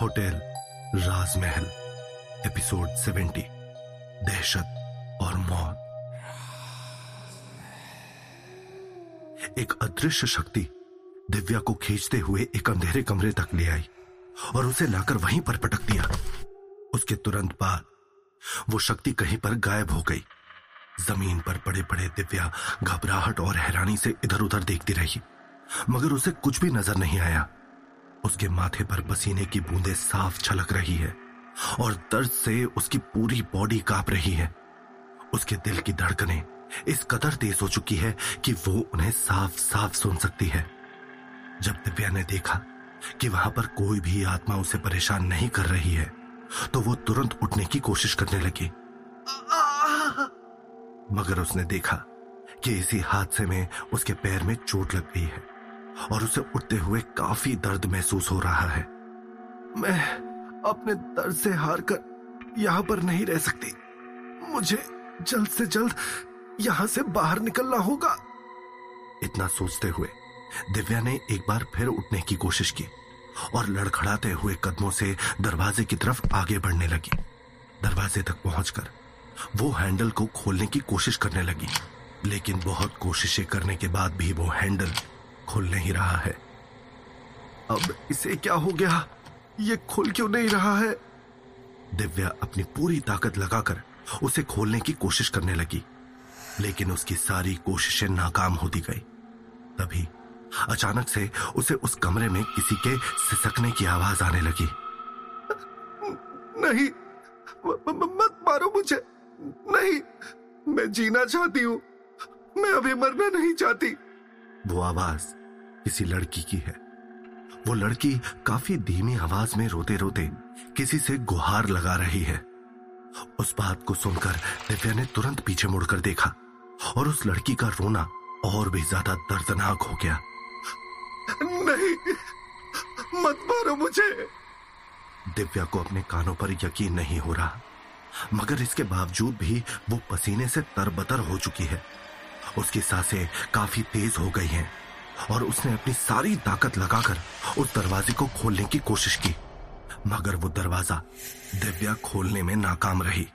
Hotel राजमहल, episode 70 दहशत और मौत एक अदृश्य शक्ति दिव्या को खींचते हुए एक अंधेरे कमरे तक ले आई और उसे लाकर वहीं पर पटक दिया। उसके तुरंत बाद वो शक्ति कहीं पर गायब हो गई। ज़मीन पर पड़े पड़े दिव्या घबराहट और हैरानी से इधर उधर देखती रही, मगर उसे कुछ भी नज़र नहीं आया। उसके माथे पर पसीने की बूंदें साफ़ छलक रही है और दर्द से उसकी पूरी बॉडी काँप रही है। उसके दिल की धड़कनें इस कदर तेज हो चुकी है कि वो उन्हें साफ़ साफ़ सुन सकती है। जब दिव्या ने देखा कि वहाँ पर कोई भी आत्मा उसे परेशान नहीं कर रही है तो वो तुरंत उठने की कोशिश करने लगी। मगर उसने देखा कि इसी हादसे में उसके पैर में चोट लग गई है। और उसे उठते हुए काफ़ी दर्द महसूस हो रहा है। मैं अपने दर्द से हार कर यहाँ पर नहीं रह सकती। मुझे जल्द से जल्द यहाँ से बाहर निकलना होगा। इतना सोचते हुए दिव्या ने एक बार फिर उठने की कोशिश की और लड़खड़ाते हुए कदमों से दरवाजे की तरफ़ आगे बढ़ने लगी। दरवाजे तक पहुंचकर वो हैंडल को खोलने की कोशिश करने लगी, लेकिन बहुत कोशिशें करने के बाद भी वो हैंडल खुल नहीं रहा है। अब इसे क्या हो गया? ये खुल क्यों नहीं रहा है? दिव्या अपनी पूरी ताकत लगाकर उसे खोलने की कोशिश करने लगी लेकिन उसकी सारी कोशिशें नाकाम होती गई। तभी अचानक से उसे उस कमरे में किसी के सिसकने की आवाज़ आने लगी। नहीं मत मारो मुझे। नहीं मैं जीना चाहती हूँ। मैं अभी मरना नहीं चाहती। वो आवाज़ किसी लड़की की है। वो लड़की काफ़ी धीमी आवाज़ में रोते रोते किसी से गुहार लगा रही है। उस बात को सुनकर दिव्या ने तुरंत पीछे मुड़कर देखा और उस लड़की का रोना और भी ज़्यादा दर्दनाक हो गया। नहीं मत मारो मुझे। दिव्या को अपने कानों पर यकीन नहीं हो रहा मगर इसके बावजूद भी वो पसीने से तरबतर हो चुकी है। उसकी साँसें काफ़ी तेज हो गई हैं। और उसने अपनी सारी ताकत लगाकर उस दरवाजे को खोलने की कोशिश की। मगर वो दरवाज़ा दिव्या खोलने में नाकाम रही।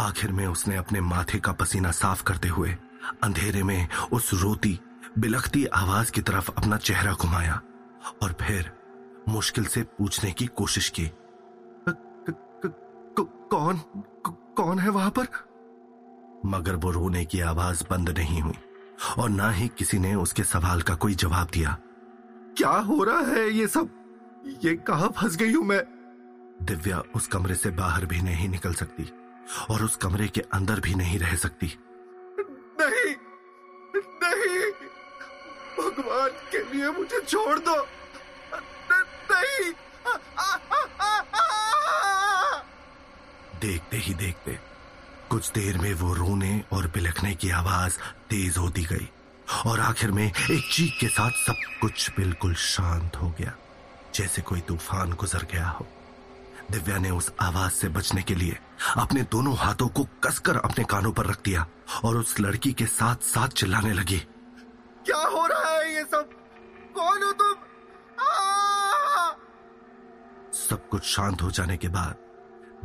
आखिर में उसने अपने माथे का पसीना साफ़ करते हुए अंधेरे में उस रोती, बिलखती आवाज़ की तरफ़ अपना चेहरा घुमाया और फिर मुश्किल से पूछने की कोशिश की। कौन कौन है वहाँ पर? मगर वो रोने की आवाज़ बंद नहीं हुई। और ना ही किसी ने उसके सवाल का कोई जवाब दिया। क्या हो रहा है ये सब? ये कहा फंस गई हूँ मैं? दिव्या उस कमरे से बाहर भी नहीं निकल सकती और उस कमरे के अंदर भी नहीं रह सकती। नहीं नहीं भगवान के लिए मुझे छोड़ दो। नहीं। देखते ही देखते कुछ देर में वो रोने और बिलखने की आवाज़ तेज होती गई और आखिर में एक चीख के साथ सब कुछ बिल्कुल शांत हो गया जैसे कोई तूफ़ान गुजर गया हो। दिव्या ने उस आवाज़ से बचने के लिए अपने दोनों हाथों को कसकर अपने कानों पर रख दिया और उस लड़की के साथ साथ चिल्लाने लगी। क्या हो रहा है ये सब? कौन हो तुम? सब कुछ शांत हो जाने के बाद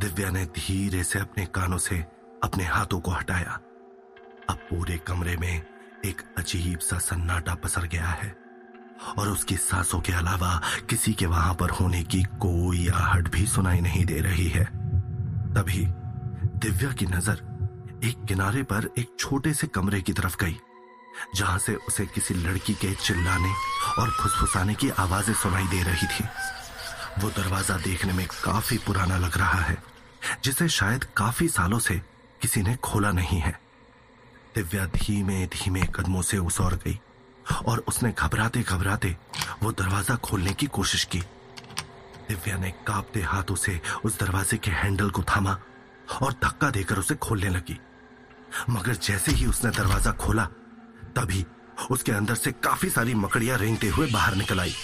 दिव्या ने धीरे से अपने कानों से अपने हाथों को हटाया। अब पूरे कमरे में एक अजीब सा सन्नाटा पसर गया है और उसकी सांसों के अलावा किसी के वहाँ पर होने की कोई आहट भी सुनाई नहीं दे रही है। तभी दिव्या की नज़र एक किनारे पर एक छोटे से कमरे की तरफ़ गई, जहाँ से उसे किसी लड़की के चिल्लाने और फुसफुसाने की आवाज़ें सुनाई दे रही थी। वो दरवाज़ा देखने में काफ़ी पुराना लग रहा है, जिसे शायद काफ़ी सालों से किसी ने खोला नहीं है। दिव्या धीमे धीमे कदमों से उस और गई और उसने घबराते घबराते वो दरवाज़ा खोलने की कोशिश की। दिव्या ने कांपते हाथों से उस दरवाजे के हैंडल को थामा और धक्का देकर उसे खोलने लगी। मगर जैसे ही उसने दरवाज़ा खोला, तभी उसके अंदर से काफ़ी सारी मकड़ियाँ रेंगते हुए बाहर निकल आई।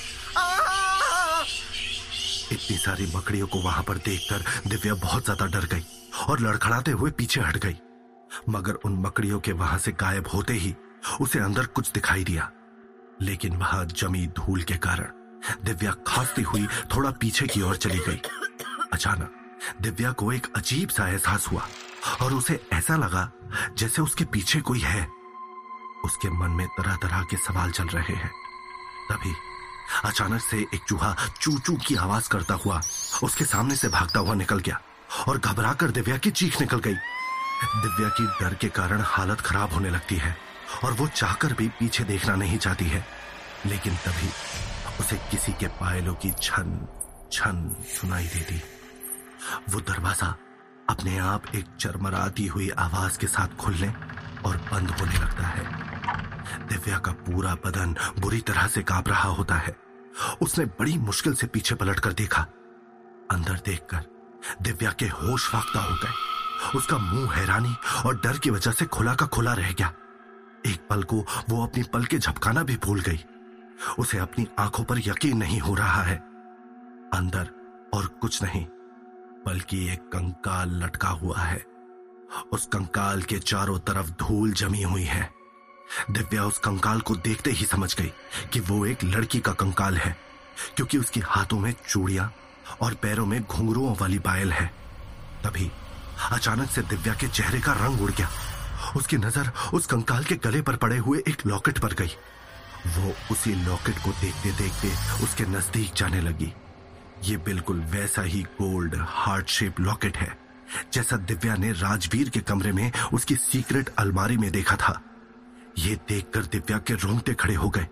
इतनी सारी मकड़ियों को वहाँ पर देखकर दिव्या बहुत ज़्यादा डर गई। और लड़खड़ाते हुए पीछे हट गई। मगर उन मकड़ियों के वहाँ से गायब होते ही उसे अंदर कुछ दिखाई दिया। लेकिन वहाँ जमी धूल के कारण दिव्या खांसती हुई थोड़ा पीछे की ओर चली गई। अचानक दिव्या को एक अजीब सा एहसास हुआ और उसे ऐसा लगा जैसे उसके पीछे कोई है। उसके मन में तरह तरह के सवाल चल रहे हैं। तभी अचानक से एक चूहा चू चू की आवाज़ करता हुआ उसके सामने से भागता हुआ निकल गया। और घबरा कर दिव्या की चीख निकल गई। दिव्या की डर के कारण हालत खराब होने लगती है और वो चाहकर भी पीछे देखना नहीं चाहती है। लेकिन तभी उसे किसी के पायलों की छन छन सुनाई देती। वो दरवाज़ा अपने आप एक चरमराती हुई आवाज़ के साथ खुलने और बंद होने लगता है। दिव्या का पूरा बदन बुरी तरह से काँप रहा होता है। उसने बड़ी मुश्किल से पीछे पलट कर देखा। अंदर देखकर दिव्या के होश फाख्ता हो गए। उसका मुँह हैरानी और डर की वजह से खुला का खुला रह गया। एक पल को वो अपनी पल के झपकाना भी भूल गई। उसे अपनी आँखों पर यकीन नहीं हो रहा है। अंदर और कुछ नहीं, बल्कि एक कंकाल लटका हुआ है। उस कंकाल के चारों तरफ़ धूल जमी हुई है। दिव्या उस कंकाल को देखते ही समझ गई कि वो एक लड़की का कंकाल है, क्योंकि उसके हाथों में चूड़ियाँ और पैरों में घुंघरुओं वाली बायल है। तभी अचानक से दिव्या के चेहरे का रंग उड़ गया। उसकी नज़र उस कंकाल के गले पर पड़े हुए एक लॉकेट पर गई। वो उसी लॉकेट को देखते देखते उसके नज़दीक जाने लगी। ये बिल्कुल वैसा ही गोल्ड, हार्ट शेप लॉकेट है, जैसा दिव्या ने राजवीर के कमरे में उसकी सीक्रेट अलमारी में देखा था। ये देखकर दिव्या के रोंगटे खड़े हो गए।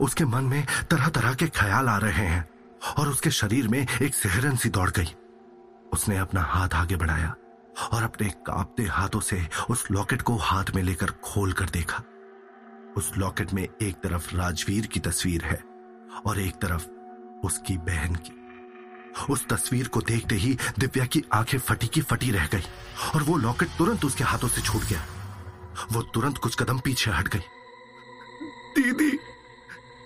उसके मन में तरह तरह के ख्याल आ रहे हैं। और उसके शरीर में एक सहरन सी दौड़ गई। उसने अपना हाथ आगे बढ़ाया और अपने कांपते हाथों से उस लॉकेट को हाथ में लेकर खोल कर देखा। उस लॉकेट में एक तरफ़ राजवीर की तस्वीर है और एक तरफ़ उसकी बहन की। उस तस्वीर को देखते ही दिव्या की आँखें फटी की फटी रह गई और वो लॉकेट तुरंत उसके हाथों से छूट गया। वो तुरंत कुछ कदम पीछे हट गई। दीदी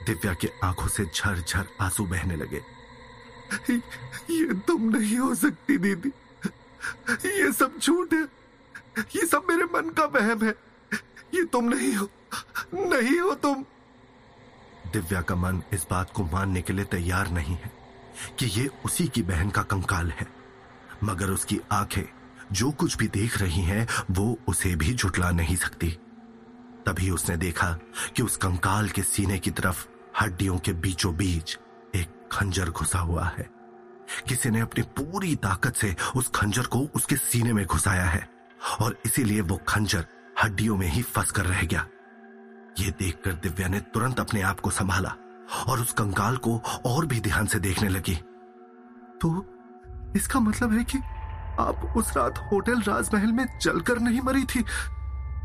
दिव्या के आँखों से झरझर आँसू बहने लगे। ये तुम नहीं हो सकती, दीदी। ये सब झूठ है। ये सब मेरे मन का वहम है। ये तुम नहीं हो। नहीं हो तुम। दिव्या का मन इस बात को मानने के लिए तैयार नहीं है कि ये उसी की बहन का कंकाल है। मगर उसकी आँखें जो कुछ भी देख रही हैं, वो उसे भी झुटला नहीं सकती। तभी उसने देखा कि उस कंकाल के सीने की तरफ़ हड्डियों के बीचों बीच एक खंजर घुसा हुआ है। किसी ने अपनी पूरी ताकत से उस खंजर को उसके सीने में घुसाया है और इसीलिए वो खंजर हड्डियों में ही फंस कर रह गया। ये देखकर दिव्या ने तुरंत अपने आप को संभाला और उस कंकाल को और भी ध्यान से देखने लगी। तो इसका मतलब है कि आप उस रात होटल राजमहल में जलकर नहीं मरी थी?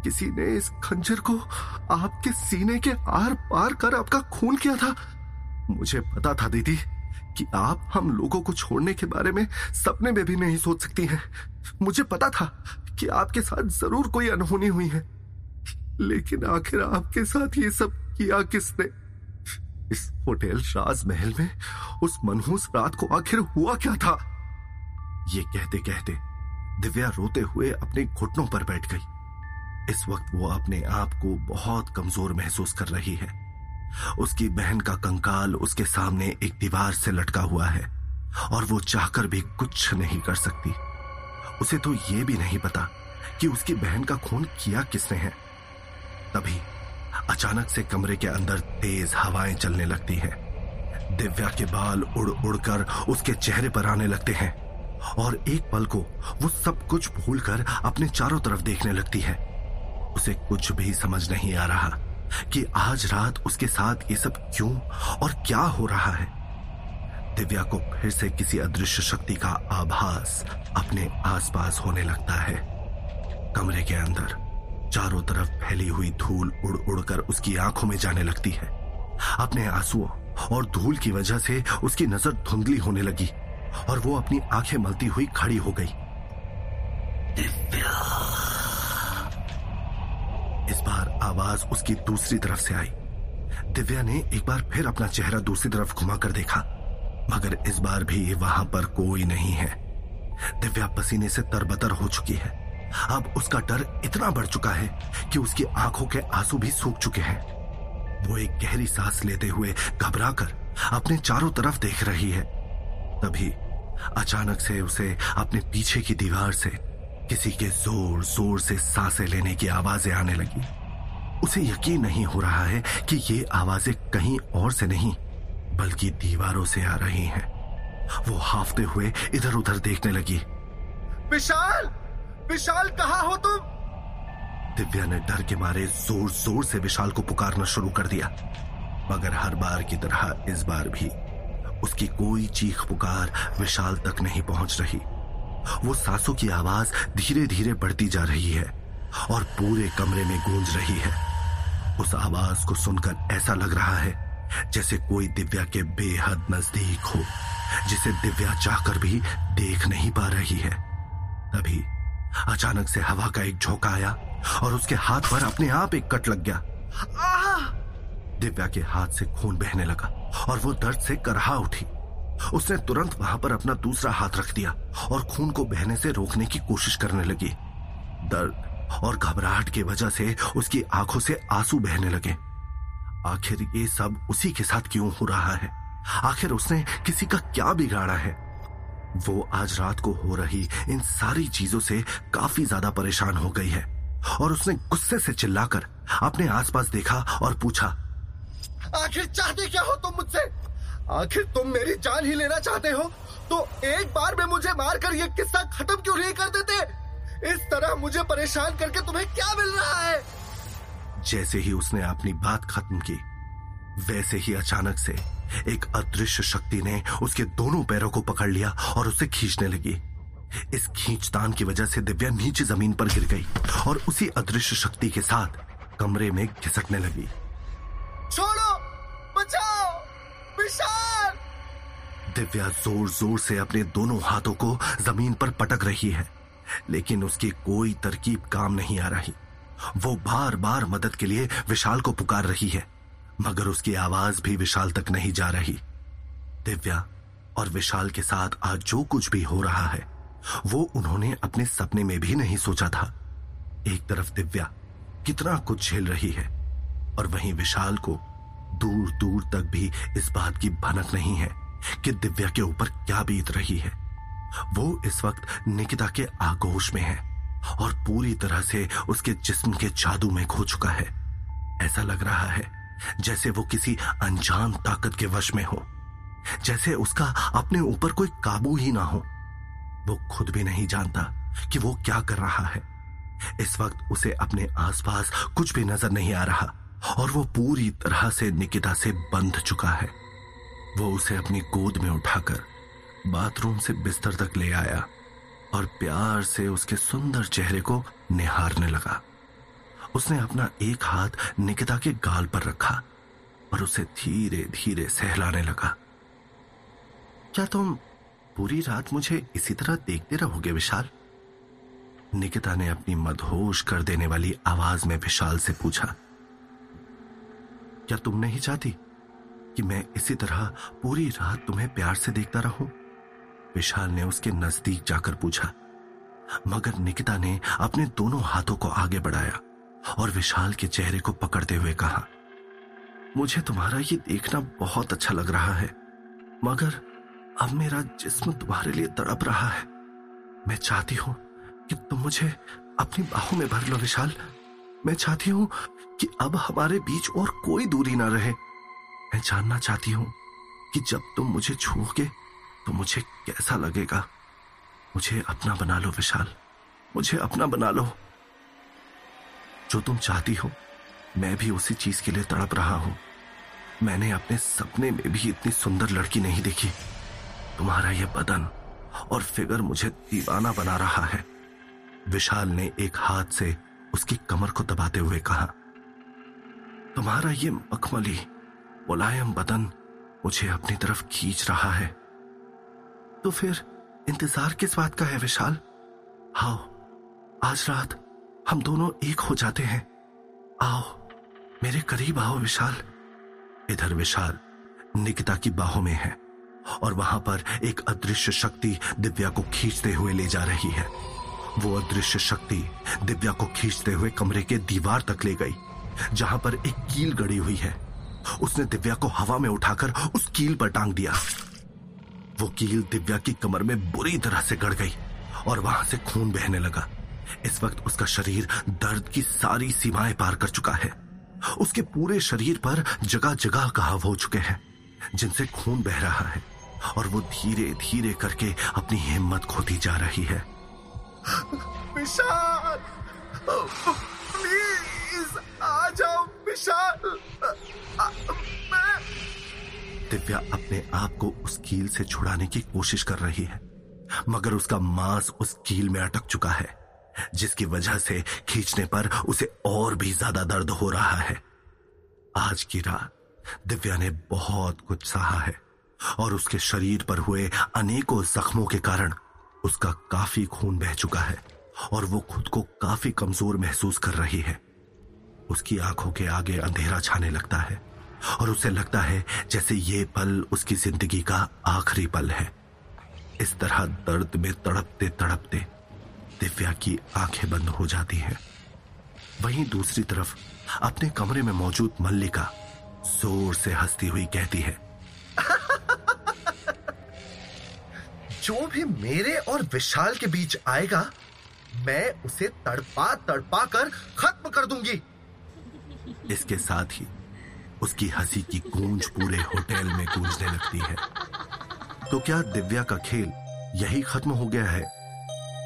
किसी ने इस खंजर को आपके सीने के आर पार कर आपका खून किया था। मुझे पता था दीदी कि आप हम लोगों को छोड़ने के बारे में सपने में भी नहीं सोच सकती हैं। मुझे पता था कि आपके साथ ज़रूर कोई अनहोनी हुई है। लेकिन आखिर आपके साथ ये सब किया किसने? इस होटल राजमहल में उस मनहूस रात को आखिर हुआ क्या था? ये कहते कहते दिव्या रोते हुए अपने घुटनों पर बैठ गई। इस वक्त वो अपने आप को बहुत कमज़ोर महसूस कर रही है। उसकी बहन का कंकाल उसके सामने एक दीवार से लटका हुआ है और वो चाहकर भी कुछ नहीं कर सकती। उसे तो ये भी नहीं पता कि उसकी बहन का खून किया किसने है। तभी अचानक से कमरे के अंदर तेज हवाएँ चलने लगती हैं। दिव्या के बाल उड़ उड़कर उसके चेहरे पर आने लगते हैं और एक पल को वो सब कुछ भूलकर अपने चारों तरफ़ देखने लगती है। उसे कुछ भी समझ नहीं आ रहा कि आज रात उसके साथ ये सब क्यों और क्या हो रहा है। दिव्या को फिर से किसी अदृश्य शक्ति का आभास अपने आसपास होने लगता है। कमरे के अंदर चारों तरफ़ फैली हुई धूल उड़ उड़कर उसकी आँखों में जाने लगती है। अपने आंसुओं और धूल की वजह से उसकी नज़र धुंधली होने लगी और वो अपनी आँखें मलती हुई खड़ी हो गई दिव्या इस बार आवाज़ उसकी दूसरी तरफ़ से आई। दिव्या ने एक बार फिर अपना चेहरा दूसरी तरफ़ घुमाकर देखा, मगर इस बार भी वहाँ पर कोई नहीं है। दिव्या पसीने से तरबतर हो चुकी है। अब उसका डर इतना बढ़ चुका है कि उसकी आँखों के आँसू भी सूख चुके हैं। वो एक गहरी सांस लेते हुए घबराकर अपने चारों तरफ़ देख रही है। तभी अचानक से उसे अपने पीछे की दीवार से किसी के ज़ोर ज़ोर से साँसें लेने की आवाज़ें आने लगी। उसे यकीन नहीं हो रहा है कि ये आवाज़ें कहीं और से नहीं बल्कि दीवारों से आ रही हैं। वो हाफते हुए इधर उधर देखने लगी। विशाल! विशाल कहा हो तुम? दिव्या ने डर के मारे ज़ोर ज़ोर से विशाल को पुकारना शुरू कर दिया। मगर हर बार की तरह इस बार भी उसकी कोई चीख पुकार विशाल तक नहीं पहुँच रही। वो सांसों की आवाज़ धीरे धीरे बढ़ती जा रही है और पूरे कमरे में गूंज रही है। उस आवाज़ को सुनकर ऐसा लग रहा है जैसे कोई दिव्या के बेहद नज़दीक हो, जिसे दिव्या चाहकर भी देख नहीं पा रही है। तभी अचानक से हवा का एक झोंका आया और उसके हाथ पर अपने आप एक कट लग गया। दिव्या के हाथ से खून बहने लगा और वो दर्द से करहा उठी। उसने तुरंत वहाँ पर अपना दूसरा हाथ रख दिया और खून को बहने से रोकने की कोशिश करने लगी। दर्द और घबराहट की वजह से उसकी आँखों से आँसू बहने लगे। आखिर ये सब उसी के साथ क्यों हो रहा है? आखिर उसने किसी का क्या बिगाड़ा है? वो आज रात को हो रही इन सारी चीज़ों से काफ़ी ज़्यादा परेशान हो गई है। और उसने गुस्से से चिल्लाकर अपने आसपास देखा और पूछा, आखिर चाहते क्या हो तुम मुझसे? आखिर तुम मेरी जान ही लेना चाहते हो? तो एक बार में मुझे मारकर ये किस्सा खत्म क्यों नहीं कर देते? इस तरह मुझे परेशान करके तुम्हें क्या मिल रहा है? जैसे ही उसने अपनी बात खत्म की वैसे ही अचानक से एक अदृश्य शक्ति ने उसके दोनों पैरों को पकड़ लिया और उसे खींचने लगी। इस खींचतान की वजह से दिव्या नीचे ज़मीन पर गिर गई और उसी अदृश्य शक्ति के साथ कमरे में घिसकने लगी। छोड़ो! बचाओ! विशाल! दिव्या ज़ोर ज़ोर से अपने दोनों हाथों को ज़मीन पर पटक रही है। लेकिन उसकी कोई तरकीब काम नहीं आ रही। वो बार बार मदद के लिए विशाल को पुकार रही है, मगर उसकी आवाज़ भी विशाल तक नहीं जा रही। दिव्या और विशाल के साथ आज जो कुछ भी हो रहा है, वो उन्होंने अपने सपने में भी नहीं सोचा था। एक तरफ़ दिव्या कितना कुछ झेल रही है, और वहीं विशाल को दूर दूर तक भी इस बात की भनक नहीं है कि दिव्या के ऊपर क्या बीत रही है। वो इस वक्त निकिता के आगोश में है और पूरी तरह से उसके जिस्म के जादू में खो चुका है। ऐसा लग रहा है जैसे वो किसी अनजान ताकत के वश में हो, जैसे उसका अपने ऊपर कोई काबू ही ना हो। वो खुद भी नहीं जानता कि वो क्या कर रहा है। इस वक्त उसे अपने आसपास कुछ भी नज़र नहीं आ रहा और वो पूरी तरह से निकिता से बंध चुका है। वो उसे अपनी गोद में उठाकर बाथरूम से बिस्तर तक ले आया और प्यार से उसके सुंदर चेहरे को निहारने लगा। उसने अपना एक हाथ निकिता के गाल पर रखा और उसे धीरे धीरे सहलाने लगा। क्या तुम पूरी रात मुझे इसी तरह देखते रहोगे विशाल? निकिता ने अपनी मदहोश कर देने वाली आवाज़ में विशाल से पूछा। क्या तुम नहीं चाहती कि मैं इसी तरह पूरी रात तुम्हें प्यार से देखता रहूँ? विशाल ने उसके नज़दीक जाकर पूछा, मगर निकिता ने अपने दोनों हाथों को आगे बढ़ाया और विशाल के चेहरे को पकड़ते हुए कहा, मुझे तुम्हारा ये देखना बहुत अच्छा लग रहा है, मगर अब मेरा जिस्म तुम्हारे लिए तड़प रहा है। मैं चाहती हूँ कि तुम मुझे अपनी बाहों में भर लो विशाल। मैं चाहती हूँ कि अब हमारे बीच और कोई दूरी ना रहे। मैं जानना चाहती हूँ कि जब तुम मुझे छूओगे तो मुझे कैसा लगेगा? मुझे अपना बना लो विशाल। मुझे अपना बना लो। जो तुम चाहती हो, मैं भी उसी चीज़ के लिए तड़प रहा हूँ। मैंने अपने सपने में भी इतनी सुंदर लड़की नहीं देखी। तुम्हारा यह बदन और फिगर मुझे दीवाना बना रहा है। विशाल ने एक हाथ से उसकी कमर को दबाते हुए कहा, तुम्हारा ये मखमली, मुलायम बदन मुझे अपनी तरफ़ खींच रहा है। तो फिर इंतज़ार किस बात का है विशाल? आओ, आज रात हम दोनों एक हो जाते हैं। आओ, मेरे करीब आओ विशाल। इधर विशाल निकिता की बाहों में है और वहाँ पर एक अदृश्य शक्ति दिव्या को खींचते हुए ले जा रही है। वो अदृश्य शक्ति दिव्या को खींचते हुए कमरे के दीवार तक ले गई, जहाँ पर एक कील गड़ी हुई है। उसने दिव्या को हवा में उठाकर उस कील पर टांग दिया। वो कील दिव्या की कमर में बुरी तरह से गड़ गई और वहाँ से खून बहने लगा। इस वक्त उसका शरीर दर्द की सारी सीमाएँ पार कर चुका है। उसके पूरे शरीर पर जगह जगह घाव हो चुके हैं, जिनसे खून बह रहा है और वो धीरे धीरे करके अपनी हिम्मत खोती जा रही है। विशाल! दिव्या अपने आप को उस कील से छुड़ाने की कोशिश कर रही है, मगर उसका मांस उस कील में अटक चुका है, जिसकी वजह से खींचने पर उसे और भी ज़्यादा दर्द हो रहा है। आज की रात दिव्या ने बहुत कुछ सहा है, और उसके शरीर पर हुए अनेकों जख्मों के कारण उसका काफ़ी खून बह चुका है, और वो खुद को काफ़ी कमज़ोर महसूस कर रही है। उसकी आँखों के आगे अंधेरा छाने लगता है। और उसे लगता है जैसे ये पल उसकी ज़िंदगी का आखिरी पल है। इस तरह दर्द में तड़पते तड़पते दिव्या की आँखें बंद हो जाती हैं। वहीं दूसरी तरफ़ अपने कमरे में मौजूद मल्लिका ज़ोर से हंसती हुई कहती है, जो भी मेरे और विशाल के बीच आएगा, मैं उसे तड़पा तड़पा कर खत्म कर दूँगी। इसके साथ ही उसकी हँसी की गूंज पूरे होटल में गूंजने लगती है। तो क्या दिव्या का खेल यही खत्म हो गया है?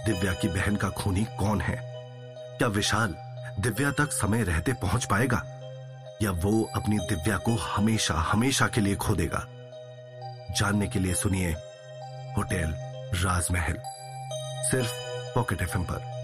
दिव्या की बहन का खूनी कौन है? क्या विशाल दिव्या तक समय रहते पहुँच पाएगा? या वो अपनी दिव्या को हमेशा हमेशा के लिए खो देगा? जानने के लिए सुनिए होटल राजमहल, सिर्फ़ पॉकेट एफएम पर।